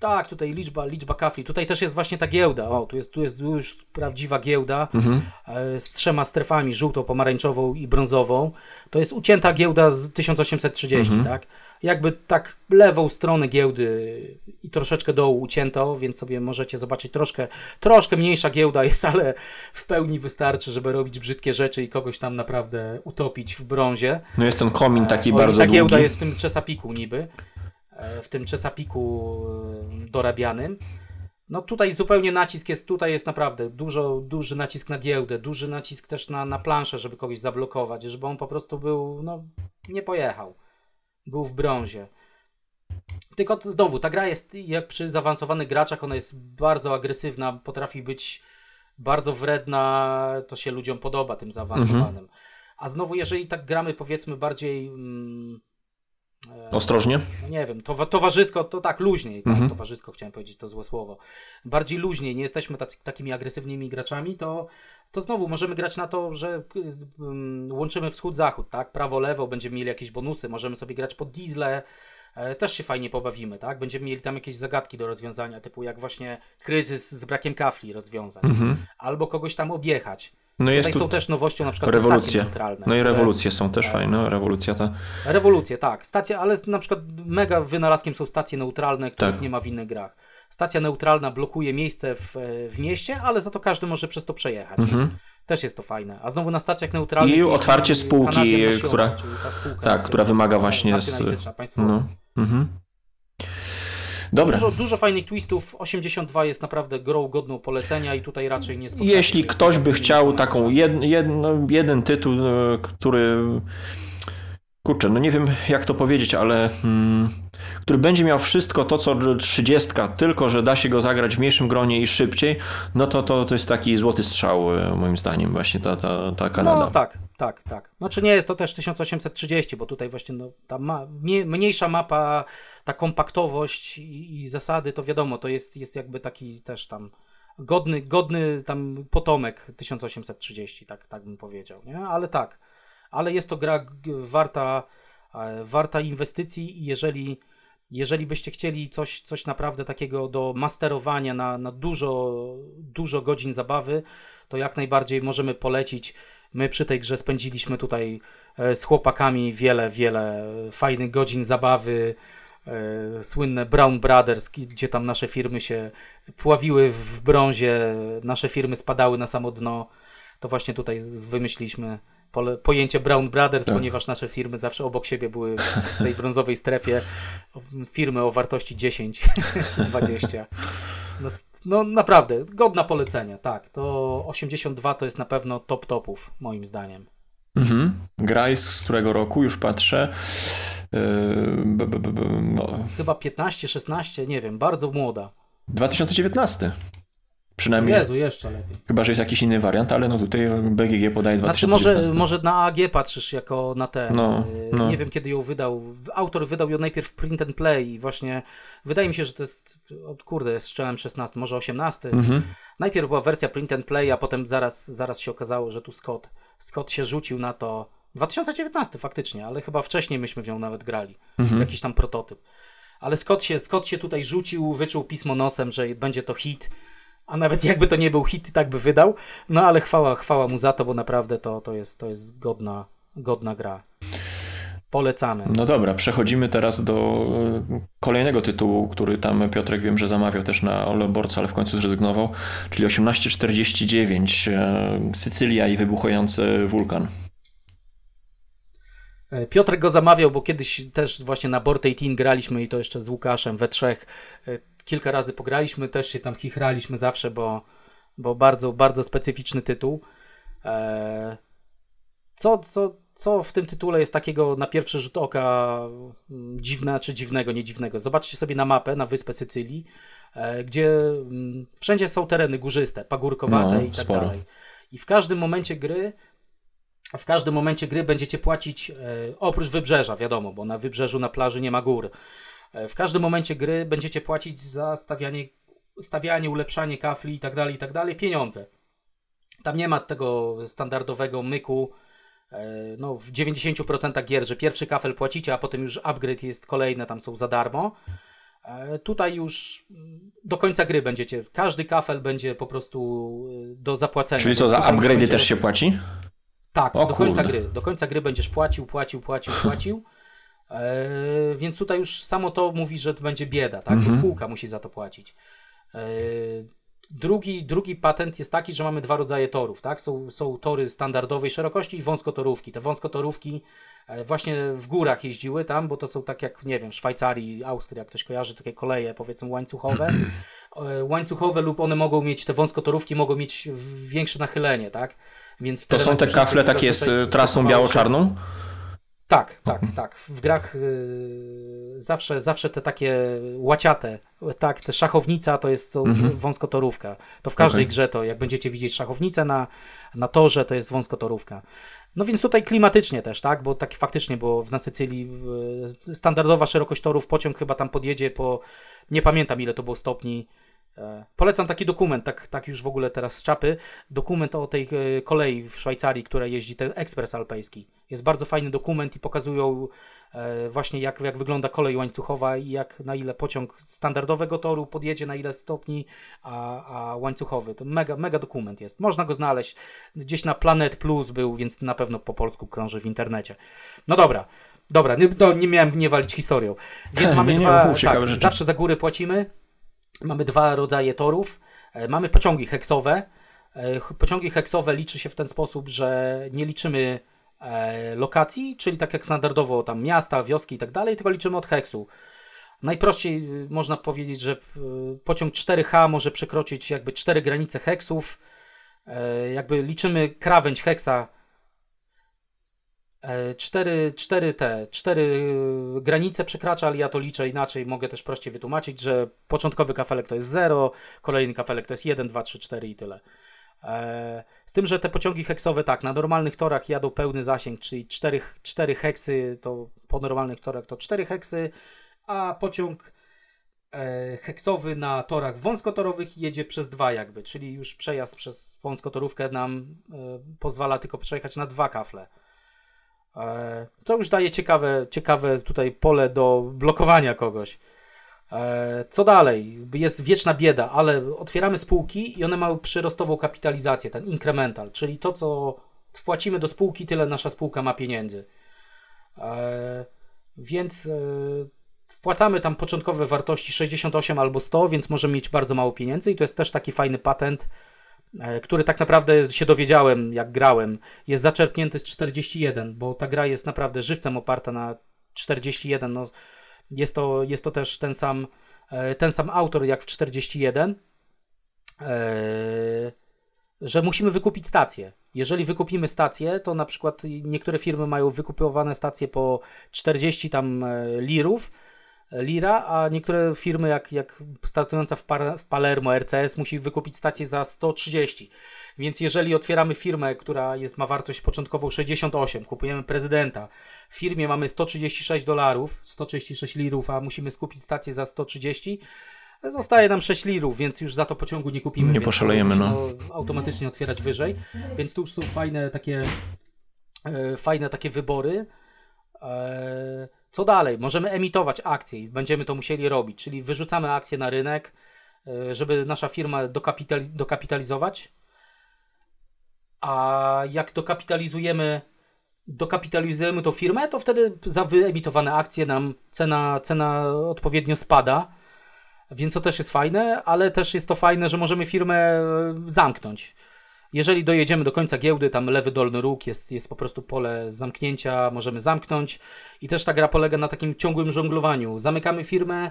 Tak, tutaj liczba, liczba kafli. Tutaj też jest właśnie ta giełda. O, tu jest, tu jest już prawdziwa giełda mhm. z trzema strefami, żółtą, pomarańczową i brązową. To jest ucięta giełda z 1830, mhm. tak? Jakby tak lewą stronę giełdy i troszeczkę dołu ucięto, więc sobie możecie zobaczyć troszkę, troszkę mniejsza giełda jest, [laughs] ale w pełni wystarczy, żeby robić brzydkie rzeczy i kogoś tam naprawdę utopić w brązie. No jest ten komin taki o, bardzo ta długi. giełda jest w tym Chesapiku niby, e, w tym Chesapiku e, dorabianym. No tutaj zupełnie nacisk jest, tutaj jest naprawdę dużo, duży nacisk na giełdę, duży nacisk też na, na planszę, żeby kogoś zablokować, żeby on po prostu był, no nie pojechał był w brązie. Tylko znowu, ta gra jest, jak przy zaawansowanych graczach, ona jest bardzo agresywna, potrafi być bardzo wredna, to się ludziom podoba tym zaawansowanym. Mhm. A znowu, jeżeli tak gramy, powiedzmy, bardziej. Mm, Ostrożnie? No nie wiem, to, towarzysko, to tak, luźniej, tak, mhm. towarzysko chciałem powiedzieć, to złe słowo. Bardziej luźniej, nie jesteśmy tacy, takimi agresywnymi graczami, to, to znowu możemy grać na to, że um, łączymy wschód-zachód, tak? Prawo-lewo, będziemy mieli jakieś bonusy, możemy sobie grać pod diesle, e, też się fajnie pobawimy, tak? Będziemy mieli tam jakieś zagadki do rozwiązania, typu jak właśnie kryzys z brakiem kafli rozwiązać, mhm. albo kogoś tam objechać. No Tutaj tu... są też nowością na przykład rewolucje. stacje neutralne. No i rewolucje są też fajne, rewolucja ta. Rewolucje, tak. Stacja, ale na przykład mega wynalazkiem są stacje neutralne, których tak. nie ma w innych grach stacja neutralna blokuje miejsce w, w mieście, ale za to każdy może przez to przejechać. Mhm. Też jest to fajne. A znowu na stacjach neutralnych. I otwarcie spółki, która, spółka, tak, która wymaga właśnie. Z, no. mhm. Dobra. Dużo, dużo fajnych twistów. 82 jest naprawdę grą godną polecenia i tutaj raczej nie Jeśli ktoś by chciał taką jed, jed, no, jeden tytuł, e, który kurczę, no nie wiem jak to powiedzieć, ale hmm, który będzie miał wszystko to, co 30, tylko że da się go zagrać w mniejszym gronie i szybciej, no to to, to jest taki złoty strzał e, moim zdaniem właśnie ta, ta, ta Kanada. No tak, tak, tak. Znaczy nie jest to też 1830, bo tutaj właśnie no, ta ma, mniejsza mapa, ta kompaktowość i, i, zasady, to wiadomo, to jest, jest jakby taki też tam godny, godny tam potomek 1830, tak, tak bym powiedział, nie? Ale tak, ale jest to gra warta, e, warta inwestycji i jeżeli, jeżeli byście chcieli coś, coś naprawdę takiego do masterowania na, na dużo, dużo godzin zabawy, to jak najbardziej możemy polecić. My przy tej grze spędziliśmy tutaj e, z chłopakami wiele, wiele fajnych godzin zabawy. E, słynne Brown Brothers, gdzie tam nasze firmy się pławiły w brązie, nasze firmy spadały na samo dno. To właśnie tutaj wymyśliliśmy pojęcie Brown Brothers, tak. ponieważ nasze firmy zawsze obok siebie były w tej brązowej strefie. Firmy o wartości 10, 20. [laughs] No, no naprawdę, godna polecenia, tak. To 82 to jest na pewno top topów, moim zdaniem. Mhm. Gra z którego roku? Już patrzę. Yy, no. Chyba 15, 16, nie wiem, bardzo młoda. 2019. Przynajmniej. Jezu, jeszcze lepiej. Chyba, że jest jakiś inny wariant, ale no tutaj BGG podaje 2019. Znaczy może, może na AG patrzysz jako na te. No, no. Nie wiem kiedy ją wydał. Autor wydał ją najpierw print and play i właśnie wydaje mi się, że to jest, od kurde, strzelam 16, może 18. Mhm. Najpierw była wersja print and play, a potem zaraz, zaraz się okazało, że tu Scott, Scott się rzucił na to. 2019 faktycznie, ale chyba wcześniej myśmy w nią nawet grali. Mhm. Jakiś tam prototyp. Ale Scott się, Scott się tutaj rzucił, wyczuł pismo nosem, że będzie to hit a nawet jakby to nie był hit, tak by wydał. No ale chwała, chwała mu za to, bo naprawdę to, to, jest, to jest godna, godna gra. Polecamy. No dobra, przechodzimy teraz do e, kolejnego tytułu, który tam Piotrek wiem, że zamawiał też na Oleborca, ale w końcu zrezygnował, czyli 1849 e, Sycylia i wybuchający wulkan. E, Piotrek go zamawiał, bo kiedyś też właśnie na Board 18 graliśmy i to jeszcze z Łukaszem we trzech kilka razy pograliśmy, też się tam chichraliśmy zawsze, bo, bo bardzo, bardzo specyficzny tytuł. E, co, co, co w tym tytule jest takiego na pierwszy rzut oka mm, dziwne, czy dziwnego, nie dziwnego? Zobaczcie sobie na mapę, na wyspę Sycylii, e, gdzie mm, wszędzie są tereny górzyste, pagórkowate no, i tak sporo. dalej. I w każdym momencie gry w każdym momencie gry będziecie płacić e, oprócz wybrzeża, wiadomo, bo na wybrzeżu na plaży nie ma gór. E, w każdym momencie gry będziecie płacić za stawianie, stawianie ulepszanie kafli i tak dalej, i tak dalej, pieniądze. Tam nie ma tego standardowego myku, e, no w 90% gier, że pierwszy kafel płacicie, a potem już upgrade jest kolejne, tam są za darmo. Tutaj już mm, do końca gry będziecie, każdy kafel będzie po prostu do zapłacenia. Czyli co, za upgrade będzie... też się płaci? Tak, o, do końca kurde. gry. Do końca gry będziesz płacił, płacił, płacił, płacił. E, więc tutaj już samo to mówi, że to będzie bieda, tak? Mhm. spółka musi za to płacić. E, drugi, drugi patent jest taki, że mamy dwa rodzaje torów, tak? Są, są tory standardowej szerokości i wąskotorówki. Te wąskotorówki e, właśnie w górach jeździły tam, bo to są tak jak, nie wiem, w Szwajcarii, Austrii, jak ktoś kojarzy, takie koleje powiedzmy łańcuchowe. łańcuchowe lub one mogą mieć, te wąskotorówki mogą mieć większe nachylenie, tak? Więc to są te kafle takie z trasą biało-czarną? Tak, tak, tak. W grach y, zawsze, zawsze te takie łaciate, tak, te szachownica to jest mhm. wąskotorówka. To w każdej okay. grze to, jak będziecie widzieć szachownicę na, na torze, to jest wąskotorówka. No więc tutaj klimatycznie też, tak, bo tak faktycznie, bo w na Sycylii y, standardowa szerokość torów, pociąg chyba tam podjedzie po, nie pamiętam ile to było stopni, polecam taki dokument, tak, tak już w ogóle teraz z czapy. Dokument o tej e, kolei w Szwajcarii, która jeździ, ten ekspres alpejski. Jest bardzo fajny dokument i pokazują e, właśnie jak, jak wygląda kolej łańcuchowa i jak na ile pociąg standardowego toru podjedzie, na ile stopni, a, a łańcuchowy. To mega, mega dokument jest. Można go znaleźć. Gdzieś na Planet Plus był, więc na pewno po polsku krąży w internecie. No dobra. Dobra, nie, no, nie miałem nie walić historią. Więc [laughs] mamy nie, dwa. Nie, tak, zawsze za góry płacimy Mamy dwa rodzaje torów. E, mamy pociągi heksowe. E, pociągi heksowe liczy się w ten sposób, że nie liczymy e, lokacji, czyli tak jak standardowo tam miasta, wioski i tak dalej, tylko liczymy od heksu. Najprościej można powiedzieć, że pociąg 4H może przekroczyć jakby cztery granice heksów. Jakby liczymy krawędź heksa cztery, cztery te, cztery granice przekracza, ale ja to liczę inaczej, mogę też prościej wytłumaczyć, że początkowy kafelek to jest 0, kolejny kafelek to jest 1, 2, 3, 4 i tyle. E, z tym, że te pociągi heksowe tak, na normalnych torach jadą pełny zasięg, czyli 4, 4 heksy, to po normalnych torach to 4 heksy, a pociąg e, heksowy na torach wąskotorowych jedzie przez dwa jakby, czyli już przejazd przez wąskotorówkę nam pozwala tylko przejechać na dwa kafle. E, to już daje ciekawe, ciekawe tutaj pole do blokowania kogoś. E, co dalej? Jest wieczna bieda, ale otwieramy spółki i one mają przyrostową kapitalizację, ten incremental, czyli to, co wpłacimy do spółki, tyle nasza spółka ma pieniędzy. E, więc wpłacamy tam początkowe wartości 68 albo 100, więc możemy mieć bardzo mało pieniędzy i to jest też taki fajny patent, który tak naprawdę się dowiedziałem, jak grałem, jest zaczerpnięty z 41, bo ta gra jest naprawdę żywcem oparta na 41. No, jest, to, jest to też ten sam e, ten sam autor jak w 41, e, że musimy wykupić stację. Jeżeli wykupimy stację, to na przykład niektóre firmy mają wykupowane stacje po 40 tam e, lirów, lira, a niektóre firmy jak, jak startująca w, Par w Palermo RCS musi wykupić stację za 130. Więc jeżeli otwieramy firmę, która jest, ma wartość początkową 68, kupujemy prezydenta, w firmie mamy 136 dolarów, 136 lirów, a musimy skupić stację za 130, Zostaje nam 6 lirów, więc już za to pociągu nie kupimy. Nie poszalejemy, no. Automatycznie otwierać wyżej, więc tu są fajne takie, e, fajne takie wybory. E, co dalej? Możemy emitować akcje i będziemy to musieli robić, czyli wyrzucamy akcje na rynek, e, żeby nasza firma dokapitaliz dokapitalizować. A jak dokapitalizujemy, dokapitalizujemy tą firmę, to wtedy za wyemitowane akcje nam cena, cena odpowiednio spada. Więc to też jest fajne, ale też jest to fajne, że możemy firmę e, zamknąć. Jeżeli dojedziemy do końca giełdy, tam lewy dolny róg jest, jest po prostu pole zamknięcia, możemy zamknąć. I też ta gra polega na takim ciągłym żonglowaniu. Zamykamy firmę,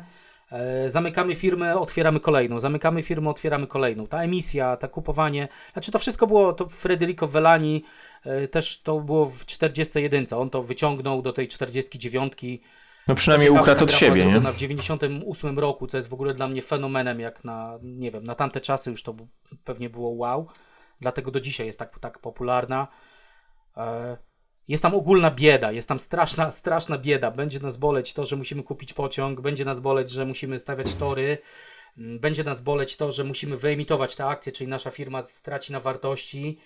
e, zamykamy firmę, otwieramy kolejną, zamykamy firmę, otwieramy kolejną. Ta emisja, ta kupowanie, znaczy to wszystko było, to Federico Vellani e, też to było w 41, on to wyciągnął do tej 49 no przynajmniej ukradł od siebie, nie? W 98 roku, co jest w ogóle dla mnie fenomenem, jak na, nie wiem, na tamte czasy już to pewnie było wow. Dlatego do dzisiaj jest tak, tak popularna. E, jest tam ogólna bieda, jest tam straszna, [laughs] straszna bieda. Będzie nas boleć to, że musimy kupić pociąg, będzie nas boleć, że musimy stawiać tory, mm, będzie nas boleć to, że musimy wyemitować te akcje, czyli nasza firma straci na wartości.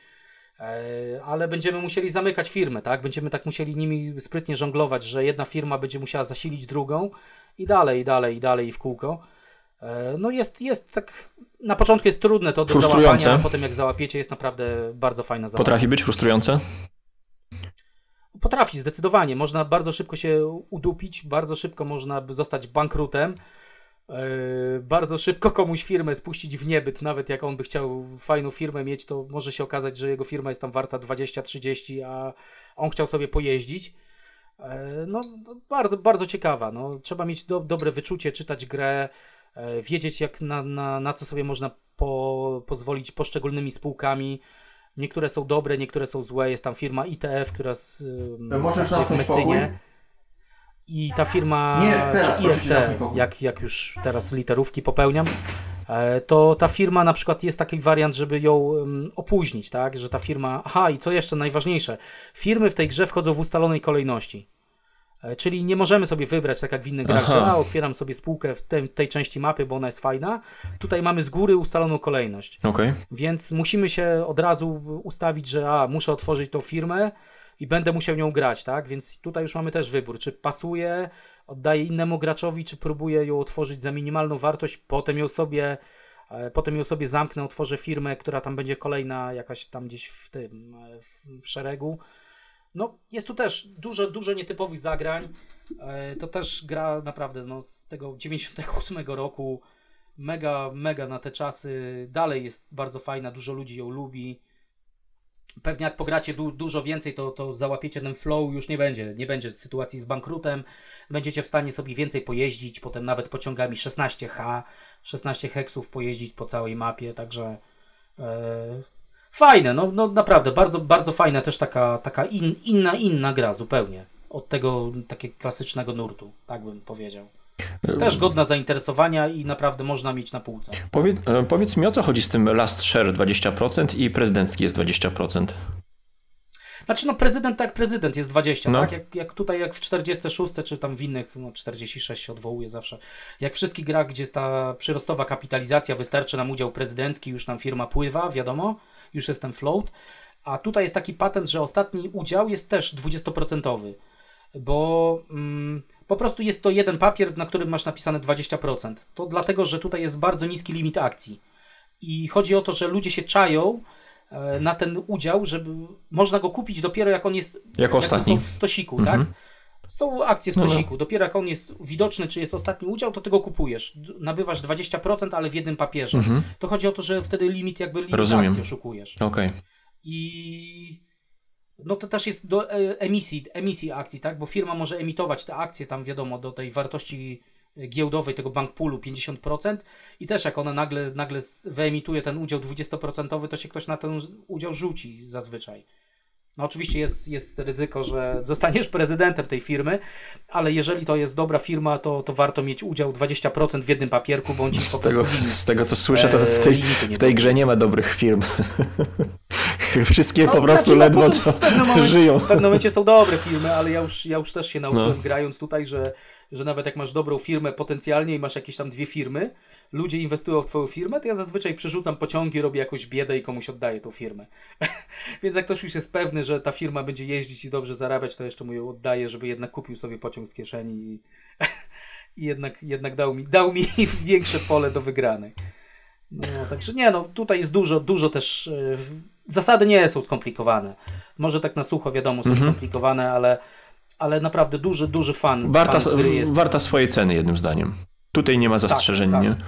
E, ale będziemy musieli zamykać firmę, tak? Będziemy tak musieli nimi sprytnie żonglować, że jedna firma będzie musiała zasilić drugą i dalej, i dalej, i dalej, i w kółko. E, no jest, jest tak, na początku jest trudne to do załapania, a potem jak załapiecie jest naprawdę bardzo fajna zabawa. Potrafi być frustrujące? Potrafi, zdecydowanie. Można bardzo szybko się udupić, bardzo szybko można zostać bankrutem. Yy, bardzo szybko komuś firmę spuścić w niebyt, nawet jak on by chciał fajną firmę mieć, to może się okazać, że jego firma jest tam warta 20-30, a on chciał sobie pojeździć. Yy, no, bardzo, bardzo ciekawa. No, trzeba mieć do, dobre wyczucie, czytać grę, wiedzieć jak na, na, na co sobie można po, pozwolić poszczególnymi spółkami. Niektóre są dobre, niektóre są złe. Jest tam firma ITF, która z, w Messynie i ta firma, Nie, czy IFT, jak, jak już teraz literówki popełniam, e, to ta firma na przykład jest taki wariant, żeby ją opóźnić, tak, że ta firma, aha i co jeszcze najważniejsze, firmy w tej grze wchodzą w ustalonej kolejności. E, czyli nie możemy sobie wybrać, tak jak w innych grach, że a, otwieram sobie spółkę w tej, tej, części mapy, bo ona jest fajna. Tutaj mamy z góry ustaloną kolejność. Okay. Więc musimy się od razu ustawić, że a, muszę otworzyć tą firmę, i będę musiał nią grać, tak? Więc tutaj już mamy też wybór, czy pasuje, oddaję innemu graczowi, czy próbuję ją otworzyć za minimalną wartość, potem ją sobie e, potem ją sobie zamknę, otworzę firmę, która tam będzie kolejna jakaś tam gdzieś w tym e, w, szeregu. No, jest tu też dużo, dużo nietypowych zagrań. E, to też gra naprawdę no, z tego 98 roku. Mega, mega na te czasy. Dalej jest bardzo fajna, dużo ludzi ją lubi pewnie jak pogracie du dużo więcej, to, to załapiecie ten flow, już nie będzie, nie będzie sytuacji z bankrutem, będziecie w stanie sobie więcej pojeździć, potem nawet pociągami 16H, 16 heksów pojeździć po całej mapie, także e, fajne, no, no naprawdę, bardzo, bardzo fajna też taka, taka in, inna, inna gra zupełnie od tego takiego klasycznego nurtu, tak bym powiedział. Też godna zainteresowania i naprawdę można mieć na półce. Powiedz, e, powiedz mi o co chodzi z tym last share 20% i prezydencki jest 20%. Znaczy no prezydent tak prezydent jest 20, no. tak? Jak, jak tutaj jak w 46 czy tam w innych, no 46 się odwołuje zawsze. Jak wszystkich grach, gdzie jest ta przyrostowa kapitalizacja, wystarczy nam udział prezydencki, już nam firma pływa, wiadomo, już jest ten float. A tutaj jest taki patent, że ostatni udział jest też 20%, bo... Mm, po prostu jest to jeden papier, na którym masz napisane 20%. To dlatego, że tutaj jest bardzo niski limit akcji. I chodzi o to, że ludzie się czają na ten udział, żeby można go kupić dopiero jak on jest jak ostatni. w stosiku, tak? mhm. tak? Są akcje w stosiku. No, no. Dopiero jak on jest widoczny, czy jest ostatni udział, to tego kupujesz. Nabywasz 20%, ale w jednym papierze. Mhm. To chodzi o to, że wtedy limit jakby limit Rozumiem. akcji oszukujesz. Okej. Okay. I no to też jest do e, emisji, emisji akcji, tak? Bo firma może emitować te akcje tam wiadomo do tej wartości giełdowej tego bank poolu 50% i też jak ona nagle, nagle wyemituje ten udział 20%, to się ktoś na ten udział rzuci zazwyczaj. No oczywiście jest, jest ryzyko, że zostaniesz prezydentem tej firmy, ale jeżeli to jest dobra firma, to, to warto mieć udział 20% w jednym papierku, bądź z tego, z tego co słyszę, to w tej, w tej grze nie ma dobrych firm. [laughs] Wszystkie no, po prostu znaczy, ledwo no, w momencie, żyją. W pewnym momencie są dobre firmy, ale ja już, ja już też się nauczyłem no. grając tutaj, że, że nawet jak masz dobrą firmę potencjalnie i masz jakieś tam dwie firmy, ludzie inwestują w twoją firmę, to ja zazwyczaj przerzucam pociągi, robię jakąś biedę i komuś oddaję tą firmę. [laughs] Więc jak ktoś już jest pewny, że ta firma będzie jeździć i dobrze zarabiać, to jeszcze mu ją oddaję, żeby jednak kupił sobie pociąg z kieszeni i, [laughs] i jednak, jednak dał, mi, dał mi [laughs] większe pole do wygranej. No, także nie, no tutaj jest dużo, dużo też. Yy, zasady nie są skomplikowane. Może tak na sucho wiadomo są mhm. skomplikowane, ale, ale naprawdę duży, duży fan. Warta, fan jest. warta swojej ceny, jednym zdaniem. Tutaj nie ma tak, zastrzeżeń, tak, tak. nie?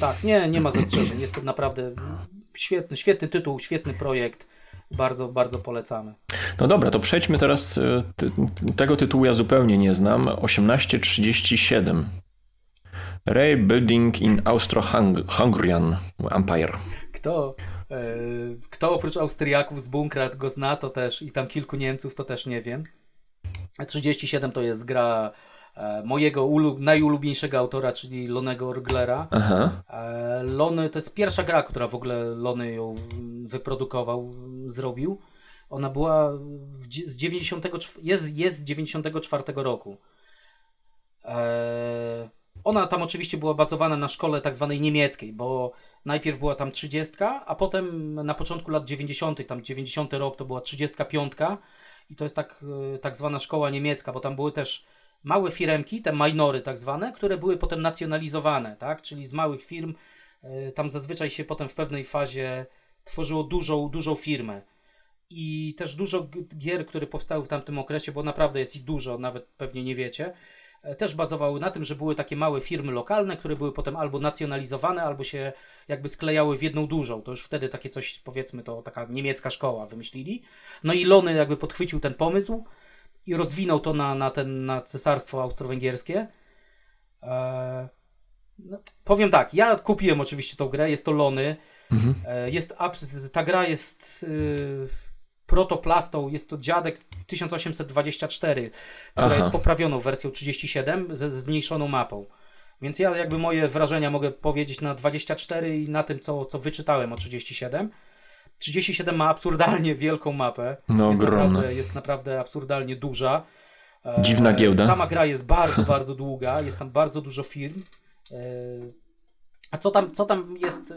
Tak, nie, nie ma zastrzeżeń. Jest to naprawdę świetny, świetny tytuł, świetny projekt. Bardzo, bardzo polecamy. No dobra, to przejdźmy teraz. E, ty, tego tytułu ja zupełnie nie znam. 1837. Ray Building in Austro-Hungarian Empire. Kto, e, kto oprócz Austriaków z bunkra go zna, to też i tam kilku Niemców, to też nie wiem. 37 to jest gra E, mojego ulub, najulubieńszego autora, czyli Lonego Orglera. Aha. E, Lony to jest pierwsza gra, która w ogóle Lony ją wyprodukował, zrobił. Ona była z 94, jest, jest z 94 roku. E, ona tam oczywiście była bazowana na szkole tak zwanej niemieckiej, bo najpierw była tam 30, a potem na początku lat 90., tam 90 rok to była 35 i to jest tak, tak zwana szkoła niemiecka, bo tam były też małe firemki, te minory tak zwane, które były potem nacjonalizowane, tak? Czyli z małych firm y, tam zazwyczaj się potem w pewnej fazie tworzyło dużą, dużą firmę. I też dużo gier, które powstały w tamtym okresie, bo naprawdę jest ich dużo, nawet pewnie nie wiecie, też bazowały na tym, że były takie małe firmy lokalne, które były potem albo nacjonalizowane, albo się jakby sklejały w jedną dużą. To już wtedy takie coś, powiedzmy, to taka niemiecka szkoła wymyślili. No i Lony jakby podchwycił ten pomysł i rozwinął to na, na, ten, na cesarstwo austro-węgierskie. E, no, powiem tak, ja kupiłem oczywiście tą grę, jest to Lony. Mhm. E, jest, ta gra jest y, protoplastą, jest to dziadek 1824, która Aha. jest poprawioną wersją 37 ze, ze zmniejszoną mapą. Więc ja jakby moje wrażenia mogę powiedzieć na 24 i na tym, co, co wyczytałem o 37. 37 ma absurdalnie wielką mapę. No, jest, naprawdę, jest naprawdę absurdalnie duża. E, Dziwna giełda. Sama gra jest bardzo, bardzo długa. Jest tam bardzo dużo firm. E, a co tam, co tam jest?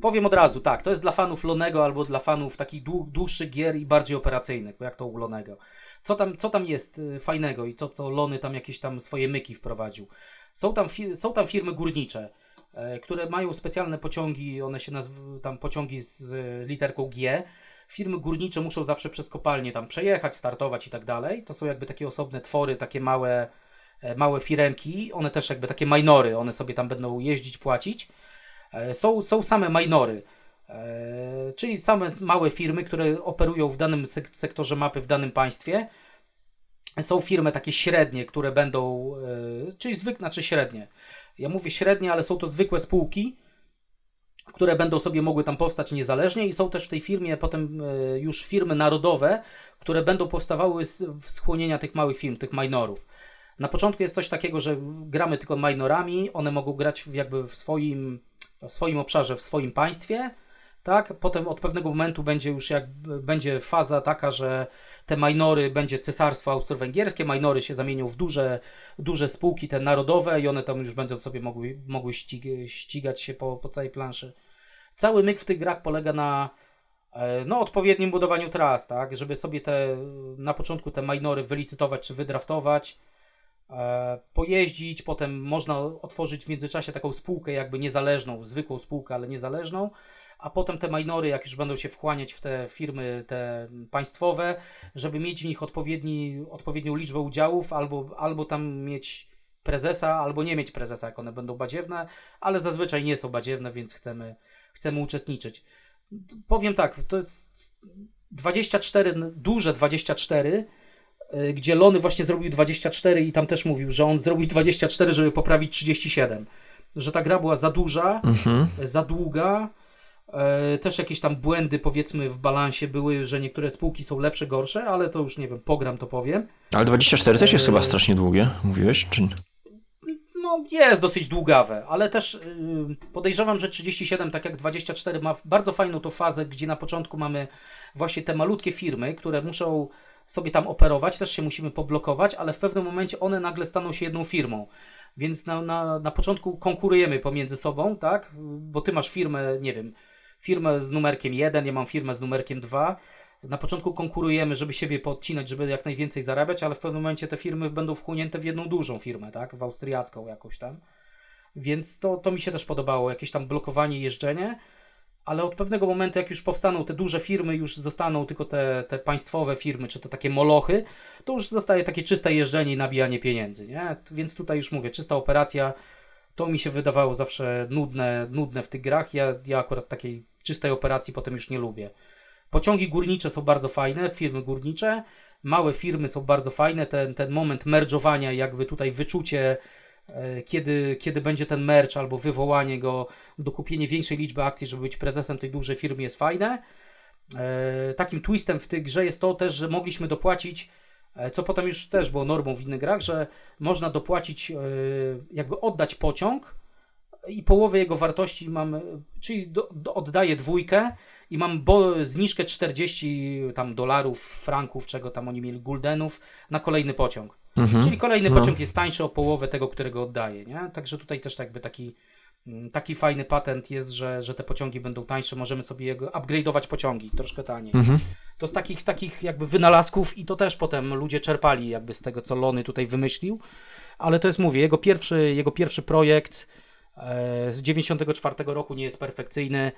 Powiem od razu, tak, to jest dla fanów Lonego albo dla fanów takich dłuższych gier i bardziej operacyjnych, jak to u Lonego. Co tam, co tam jest fajnego i co, co Lony tam jakieś tam swoje myki wprowadził? Są tam, są tam firmy górnicze. E, które mają specjalne pociągi, one się nazywają tam pociągi z literką G. Firmy górnicze muszą zawsze przez kopalnię tam przejechać, startować i tak dalej. To są jakby takie osobne twory, takie małe, e, małe firemki. One też jakby takie minory, one sobie tam będą jeździć, płacić. E, są, są same minory, czyli same małe firmy, które operują w danym sektorze mapy, w danym państwie. Są firmy takie średnie, które będą, czyli zwykle, znaczy średnie, ja mówię średnie, ale są to zwykłe spółki, które będą sobie mogły tam powstać niezależnie i są też w tej firmie potem e, już firmy narodowe, które będą powstawały z schłonienia tych małych firm, tych minorów. Na początku jest coś takiego, że gramy tylko minorami, one mogą grać jakby w swoim, w swoim obszarze, w swoim państwie, tak? Potem od pewnego momentu będzie już jak będzie faza taka, że te minory będzie cesarstwo austro-węgierskie, minory się zamienią w duże, duże spółki te narodowe i one tam już będą sobie mogły, mogły ścigać się po, po całej planszy. Cały myk w tych grach polega na e, no, odpowiednim budowaniu tras, tak? Żeby sobie te na początku te minory wylicytować czy wydraftować, pojeździć, potem można otworzyć w międzyczasie taką spółkę jakby niezależną, zwykłą spółkę, ale niezależną a potem te minory, jak już będą się wchłaniać w te firmy te państwowe, żeby mieć w nich odpowiedni, odpowiednią liczbę udziałów, albo, albo tam mieć prezesa, albo nie mieć prezesa, jak one będą badziewne, ale zazwyczaj nie są badziewne, więc chcemy, chcemy uczestniczyć. Powiem tak, to jest 24, duże 24, y, gdzie Lony właśnie zrobił 24 i tam też mówił, że on zrobił 24, żeby poprawić 37. Że ta gra była za duża, mhm. za długa, e, też jakieś tam błędy powiedzmy w balansie były, że niektóre spółki są lepsze, gorsze, ale to już nie wiem, pogram to powiem. Ale 24 też jest e... chyba strasznie długie, mówiłeś? Czy no, jest dosyć długawe, ale też yy, podejrzewam, że 37, tak jak 24, ma bardzo fajną tą fazę, gdzie na początku mamy właśnie te malutkie firmy, które muszą sobie tam operować, też się musimy poblokować, ale w pewnym momencie one nagle staną się jedną firmą. Więc na, na, na początku konkurujemy pomiędzy sobą, tak? Bo ty masz firmę, nie wiem, firmę z numerkiem 1, ja mam firmę z numerkiem 2 na początku konkurujemy, żeby siebie podcinać, żeby jak najwięcej zarabiać, ale w pewnym momencie te firmy będą wchłonięte w jedną dużą firmę, tak? W austriacką jakoś tam. Więc to, to mi się też podobało, jakieś tam blokowanie, jeżdżenie, ale od pewnego momentu, jak już powstaną te duże firmy, już zostaną tylko te, te państwowe firmy, czy te takie molochy, to już zostaje takie czyste jeżdżenie i nabijanie pieniędzy, nie? Więc tutaj już mówię, czysta operacja, to mi się wydawało zawsze nudne, nudne w tych grach. Ja, ja akurat takiej czystej operacji potem już nie lubię. Pociągi górnicze są bardzo fajne, firmy górnicze, małe firmy są bardzo fajne, ten, ten moment merdżowania, jakby tutaj wyczucie, kiedy, kiedy będzie ten merch albo wywołanie go, dokupienie większej liczby akcji, żeby być prezesem tej dużej firmy jest fajne. E, takim twistem w tej grze jest to też, że mogliśmy dopłacić, e, co potem już też było normą w innych grach, że można dopłacić, jakby oddać pociąg i połowę jego wartości mamy, czyli do, do, oddaję dwójkę i mam bo, zniżkę 40 tam dolarów, franków, czego tam oni mieli, guldenów na kolejny pociąg. Mhm. Czyli kolejny no. pociąg jest tańszy o połowę tego, którego oddaję, nie? Także tutaj też jakby taki mm, taki fajny patent jest, że, że te pociągi będą tańsze, możemy sobie jego upgrade'ować pociągi troszkę taniej. Mhm. To z takich, takich jakby wynalazków i to też potem ludzie czerpali jakby z tego, co Lony tutaj wymyślił, ale to jest, mówię, jego pierwszy, jego pierwszy projekt e, z 94 roku nie jest perfekcyjny,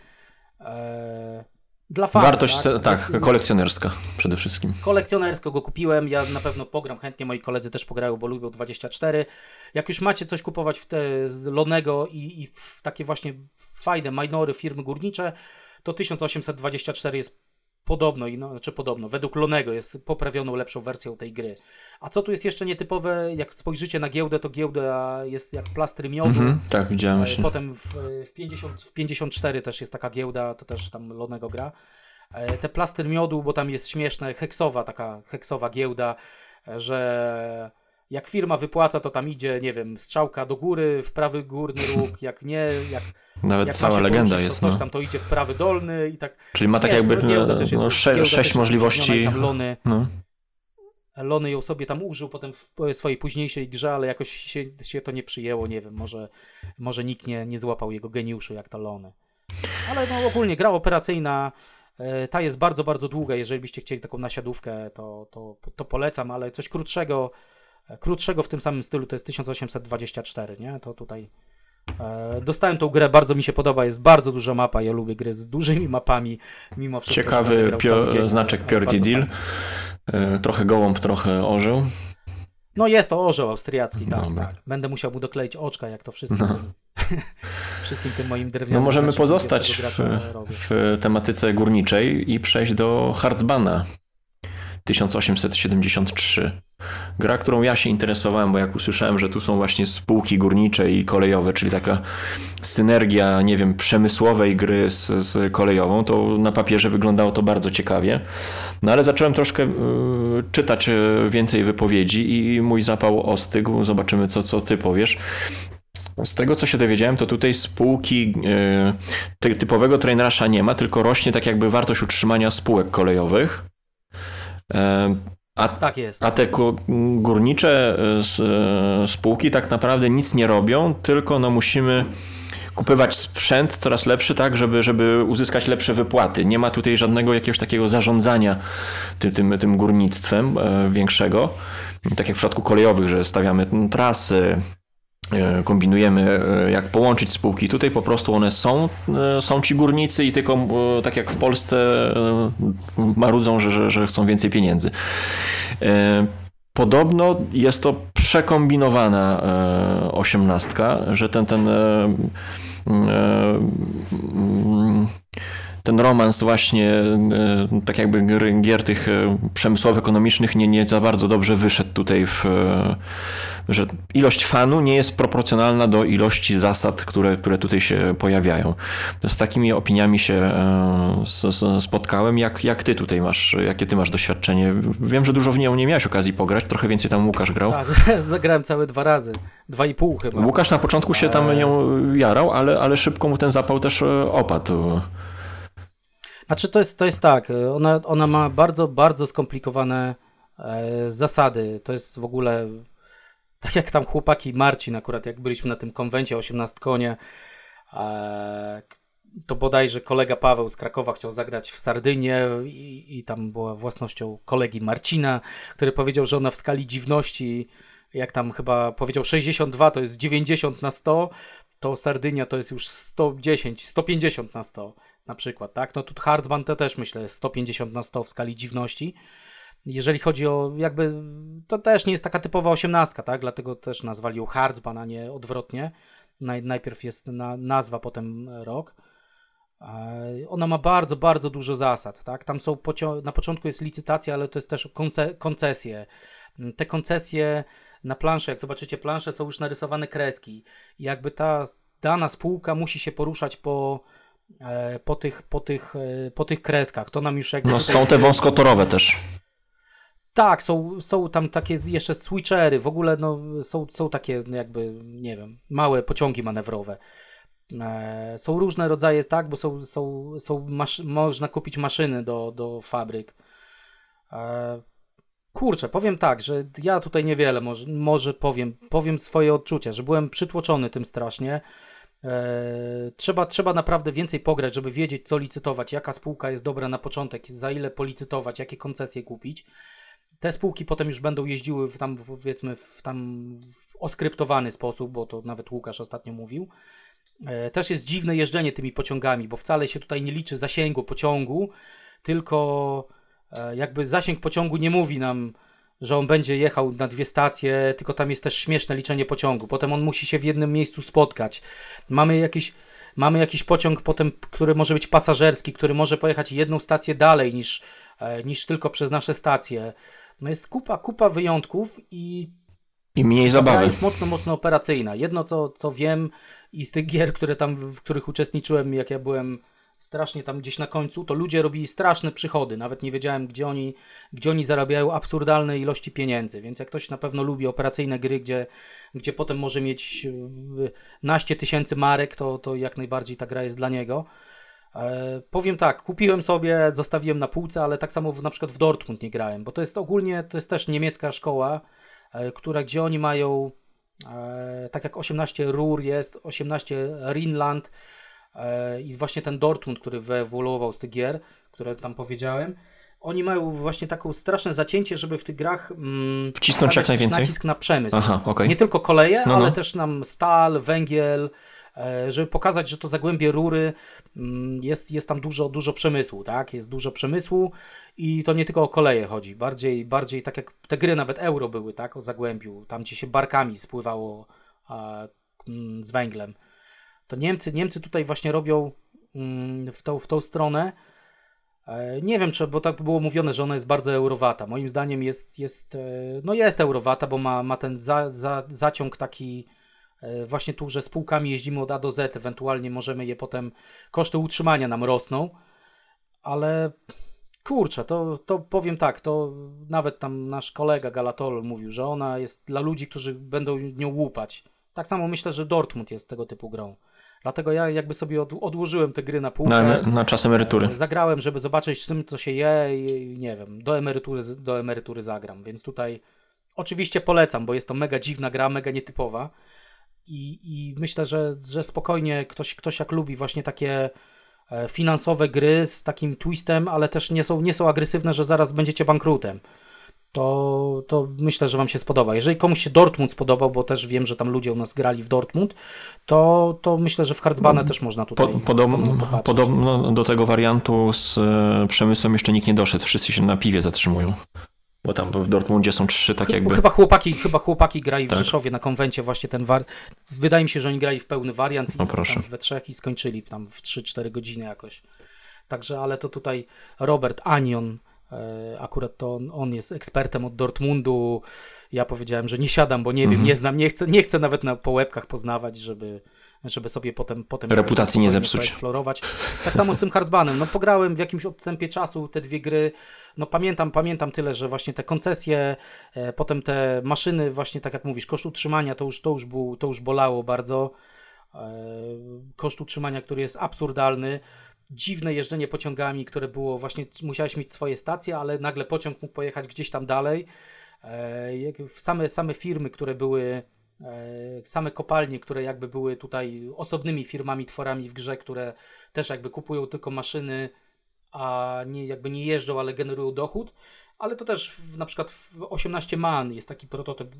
E, dla fanów. Wartość, tak, tak kolekcjonerska przede wszystkim. Kolekcjonersko go kupiłem, ja na pewno pogram chętnie, moi koledzy też pograją, bo lubią 24. Jak już macie coś kupować w te z Lonego i, i w takie właśnie fajne minory firmy górnicze, to 1824 jest podobno, no, znaczy podobno, według Lonego jest poprawioną, lepszą wersją tej gry. A co tu jest jeszcze nietypowe, jak spojrzycie na giełdę, to giełda jest jak plastry miodu. -hmm, tak, widziałem właśnie. Potem w, w, 50, w 54 też jest taka giełda, to też tam Lonego gra. E, te plastry miodu, bo tam jest śmieszne, heksowa taka, heksowa giełda, że jak firma wypłaca, to tam idzie, nie wiem, strzałka do góry, w prawy górny róg, [laughs] jak nie, jak nawet jak cała legenda to jest. Coś no. tam to idzie w prawy dolny i tak. Czyli ma tak jakby no, no, sze, sześć możliwości. Tam lony, no. Lony ją sobie tam użył potem w swojej późniejszej grze, ale jakoś się, się to nie przyjęło, nie wiem, może, może nikt nie, nie złapał jego geniuszu jak ta Lony. Ale no ogólnie gra operacyjna e, ta jest bardzo, bardzo długa. Jeżeli byście chcieli taką nasiadówkę, to, to, to polecam, ale coś krótszego, krótszego w tym samym stylu to jest 1824, nie? To tutaj E, dostałem tą grę, bardzo mi się podoba, jest bardzo duża mapa, ja lubię gry z dużymi mapami, mimo wszystko. Ciekawy pio znaczek Purity Deal, e, trochę gołąb, trochę orzeł. No jest to orzeł austriacki, tak, tak. Będę musiał mu dokleić oczka, jak to wszystko. No. [laughs] wszystkim tym moim drewnianym. No możemy pozostać w, w, tematyce górniczej i przejść do Hardzbana 1873. Gra, którą ja się interesowałem, bo jak usłyszałem, że tu są właśnie spółki górnicze i kolejowe, czyli taka synergia, nie wiem, przemysłowej gry z, z kolejową, to na papierze wyglądało to bardzo ciekawie. No ale zacząłem troszkę y, czytać e, więcej wypowiedzi i mój zapał ostygł. Zobaczymy, co, co ty powiesz. Z tego, co się dowiedziałem, to tutaj spółki y, typowego trainrasza nie ma, tylko rośnie tak jakby wartość utrzymania spółek kolejowych. A, tak jest. A te górnicze e, e, spółki tak naprawdę nic nie robią, tylko no musimy kupywać sprzęt coraz lepszy, tak, żeby, żeby uzyskać lepsze wypłaty. Nie ma tutaj żadnego jakiegoś takiego zarządzania tym, tym, tym górnictwem e, większego. Tak jak w przypadku kolejowych, że stawiamy trasy, E, kombinujemy, e, jak połączyć spółki. Tutaj po prostu one są, e, są ci górnicy i tylko tak jak w Polsce marudzą, że, że, że chcą więcej pieniędzy. Podobno jest to przekombinowana osiemnastka, że ten, ten ten romans właśnie e, tak jakby gier tych e, przemysłowo-ekonomicznych nie, nie za bardzo dobrze wyszedł tutaj w że ilość fanu nie jest proporcjonalna do ilości zasad, które, które tutaj się pojawiają. Z takimi opiniami się spotkałem. Jak, jak ty tutaj masz, jakie ty masz doświadczenie? Wiem, że dużo w nią nie miałeś okazji pograć, trochę więcej tam Łukasz grał. Tak, [laughs] zagrałem całe dwa razy, dwa i pół chyba. Łukasz na początku się tam nią jarał, ale, ale szybko mu ten zapał też opadł. Znaczy to jest, to jest tak, ona, ona ma bardzo, bardzo skomplikowane e, zasady. To jest w ogóle tak jak tam chłopaki Marcin akurat, jak byliśmy na tym konwencie 18 konie, e, to bodajże kolega Paweł z Krakowa chciał zagrać w Sardynię i, i tam była własnością kolegi Marcina, który powiedział, że ona w skali dziwności, jak tam chyba powiedział 62 to jest 90 na 100, to Sardynia to jest już 110, 150 na 100 na przykład, tak? No tu Hardzban to też myślę jest 150 na 100 w skali dziwności. Jeżeli chodzi o jakby, to też nie jest taka typowa osiemnastka, tak? Dlatego też nazwali ją Hardzban, a nie odwrotnie. Naj, najpierw jest na, nazwa, potem rok. Ona ma bardzo, bardzo dużo zasad, tak? Tam są, na początku jest licytacja, ale to jest też konce koncesje. Te koncesje na planszę, jak zobaczycie plansze, są już narysowane kreski. I jakby ta dana spółka musi się poruszać po, e, po, tych, po, tych, e, po tych kreskach. To nam już jakby... No są te wąskotorowe też. Tak, są, są tam takie jeszcze switchery, w ogóle no, są, są takie jakby, nie wiem, małe pociągi manewrowe. E, są różne rodzaje, tak, bo są, są, są można kupić maszyny do, do fabryk. E, kurczę, powiem tak, że ja tutaj niewiele może, może powiem, powiem swoje odczucia, że byłem przytłoczony tym strasznie. E, trzeba, trzeba naprawdę więcej pograć, żeby wiedzieć, co licytować, jaka spółka jest dobra na początek, za ile policytować, jakie koncesje kupić. Te spółki potem już będą jeździły w tam, powiedzmy, w tam w oskryptowany sposób, bo to nawet Łukasz ostatnio mówił. E, też jest dziwne jeżdżenie tymi pociągami, bo wcale się tutaj nie liczy zasięgu pociągu, tylko e, jakby zasięg pociągu nie mówi nam, że on będzie jechał na dwie stacje, tylko tam jest też śmieszne liczenie pociągu. Potem on musi się w jednym miejscu spotkać. Mamy jakiś, mamy jakiś pociąg potem, który może być pasażerski, który może pojechać jedną stację dalej niż, e, niż tylko przez nasze stacje. No jest kupa, kupa wyjątków i i mniej zabawy. jest mocno, mocno operacyjna. Jedno, co, co wiem i z tych gier, które tam, w których uczestniczyłem, jak ja byłem strasznie tam gdzieś na końcu, to ludzie robili straszne przychody. Nawet nie wiedziałem, gdzie oni, gdzie oni zarabiają absurdalne ilości pieniędzy. Więc jak ktoś na pewno lubi operacyjne gry, gdzie, gdzie potem może mieć e, naście tysięcy marek, to, to jak najbardziej ta gra jest dla niego. E, powiem tak, kupiłem sobie, zostawiłem na półce, ale tak samo w, na przykład w Dortmund nie grałem, bo to jest ogólnie, to jest też niemiecka szkoła, e, która, gdzie oni mają, e, tak jak 18 Ruhr jest, 18 Rhinland i właśnie ten Dortmund, który wyewoluował z tych gier, które tam powiedziałem, oni mają właśnie taką straszne zacięcie, żeby w tych grach mm, wcisnąć jak najwięcej nacisk na przemysł. Aha, okay. Nie tylko koleje, no, no. ale też nam stal, węgiel, żeby pokazać, że to zagłębie rury mm, jest, jest tam dużo, dużo przemysłu, tak? Jest dużo przemysłu i to nie tylko o koleje chodzi, bardziej, bardziej tak jak te gry nawet euro były, tak? O zagłębiu, tam gdzie się barkami spływało a, mm, z węglem. To Niemcy, Niemcy tutaj właśnie robią mm, w tą, w tą stronę. E, nie wiem, czy, bo tak było mówione, że ona jest bardzo eurowata. Moim zdaniem jest, jest e, no jest eurowata, bo ma, ma ten za, za, zaciąg taki E, właśnie tu, że spółkami jeździmy od A do Z, ewentualnie możemy je potem, koszty utrzymania nam rosną, ale kurczę, to, to powiem tak, to nawet tam nasz kolega Galatol mówił, że ona jest dla ludzi, którzy będą nią łupać. Tak samo myślę, że Dortmund jest tego typu grą. Dlatego ja jakby sobie odłożyłem te gry na półkę. Na, na czas emerytury. E, zagrałem, żeby zobaczyć z czym to się je i nie wiem, do emerytury, do emerytury zagram, więc tutaj oczywiście polecam, bo jest to mega dziwna gra, mega nietypowa. I, i myślę, że, że spokojnie ktoś, ktoś jak lubi właśnie takie e, finansowe gry z takim twistem, ale też nie są, nie są agresywne, że zaraz będziecie bankrutem. To, to myślę, że Wam się spodoba. Jeżeli komuś się Dortmund spodobał, bo też wiem, że tam ludzie u nas grali w Dortmund, to, to myślę, że w Hardzbane też można tutaj po, podobno, podobno do tego wariantu z e, przemysłem jeszcze nikt nie doszedł. Wszyscy się na piwie zatrzymują. Bo tam w Dortmundzie są trzy tak jakby... Chyba chłopaki, chyba chłopaki grali w tak. Rzeszowie na konwencie właśnie ten war... Wydaje mi się, że oni grali w pełny wariant i tam we trzech i skończyli tam w 3-4 godziny jakoś. Także, ale to tutaj Robert Anion, e, akurat to on, on jest ekspertem od Dortmundu. Ja powiedziałem, że nie siadam, bo nie wiem, Mhm. nie znam, nie chcę, nie chcę nawet na po łebkach poznawać, żeby, żeby sobie potem, potem Reputacji nie zepsuć. Tak samo z tym Hardsbanem. No pograłem w jakimś odstępie czasu te dwie gry. No pamiętam, pamiętam tyle, że właśnie te koncesje, e, potem te maszyny, właśnie tak jak mówisz, koszt utrzymania to już, to już, był, to już bolało bardzo. E, koszt utrzymania, który jest absurdalny. Dziwne jeżdżenie pociągami, które było właśnie, musiałeś mieć swoje stacje, ale nagle pociąg mógł pojechać gdzieś tam dalej. E, same, same firmy, które były, same kopalnie, które jakby były tutaj osobnymi firmami, tworami w grze, które też jakby kupują tylko maszyny, a nie, jakby nie jeżdżą, ale generują dochód. Ale to też w, na przykład w 18 Man jest taki prototyp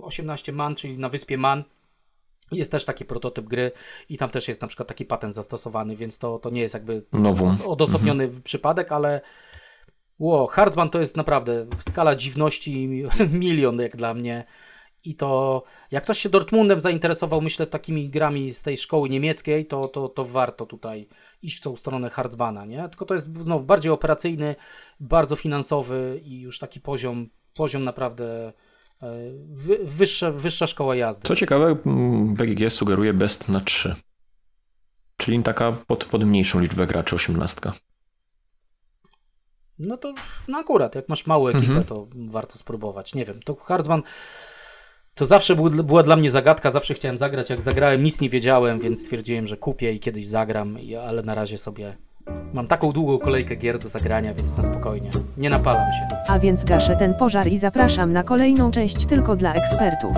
18 Man, czyli na wyspie Man. Jest też taki prototyp gry i tam też jest na przykład taki patent zastosowany, więc to, to nie jest jakby odosobniony przypadek, ale Ło, Hardzman to jest naprawdę skala dziwności [laughs] milion jak dla mnie. I to, jak ktoś się Dortmundem zainteresował, myślę, takimi grami z tej szkoły niemieckiej, to, to, to warto tutaj iść w tą stronę Hardzmana, nie? Tylko to jest znowu bardziej operacyjny, bardzo finansowy i już taki poziom, poziom naprawdę e, wy, wyższa, wyższa szkoła jazdy. Co ciekawe, mm, BGG sugeruje best na 3. Czyli taka pod, pod mniejszą liczbę graczy, 18. No to no akurat, jak masz małą ekipę, Mhm. to warto spróbować. Nie wiem, to Hardzman to zawsze był, była dla mnie zagadka, zawsze chciałem zagrać. Jak zagrałem, nic nie wiedziałem, więc stwierdziłem, że kupię i kiedyś zagram, ale na razie sobie mam taką długą kolejkę gier do zagrania, więc na spokojnie. Nie napalam się. A więc gaszę ten pożar i zapraszam na kolejną część tylko dla ekspertów.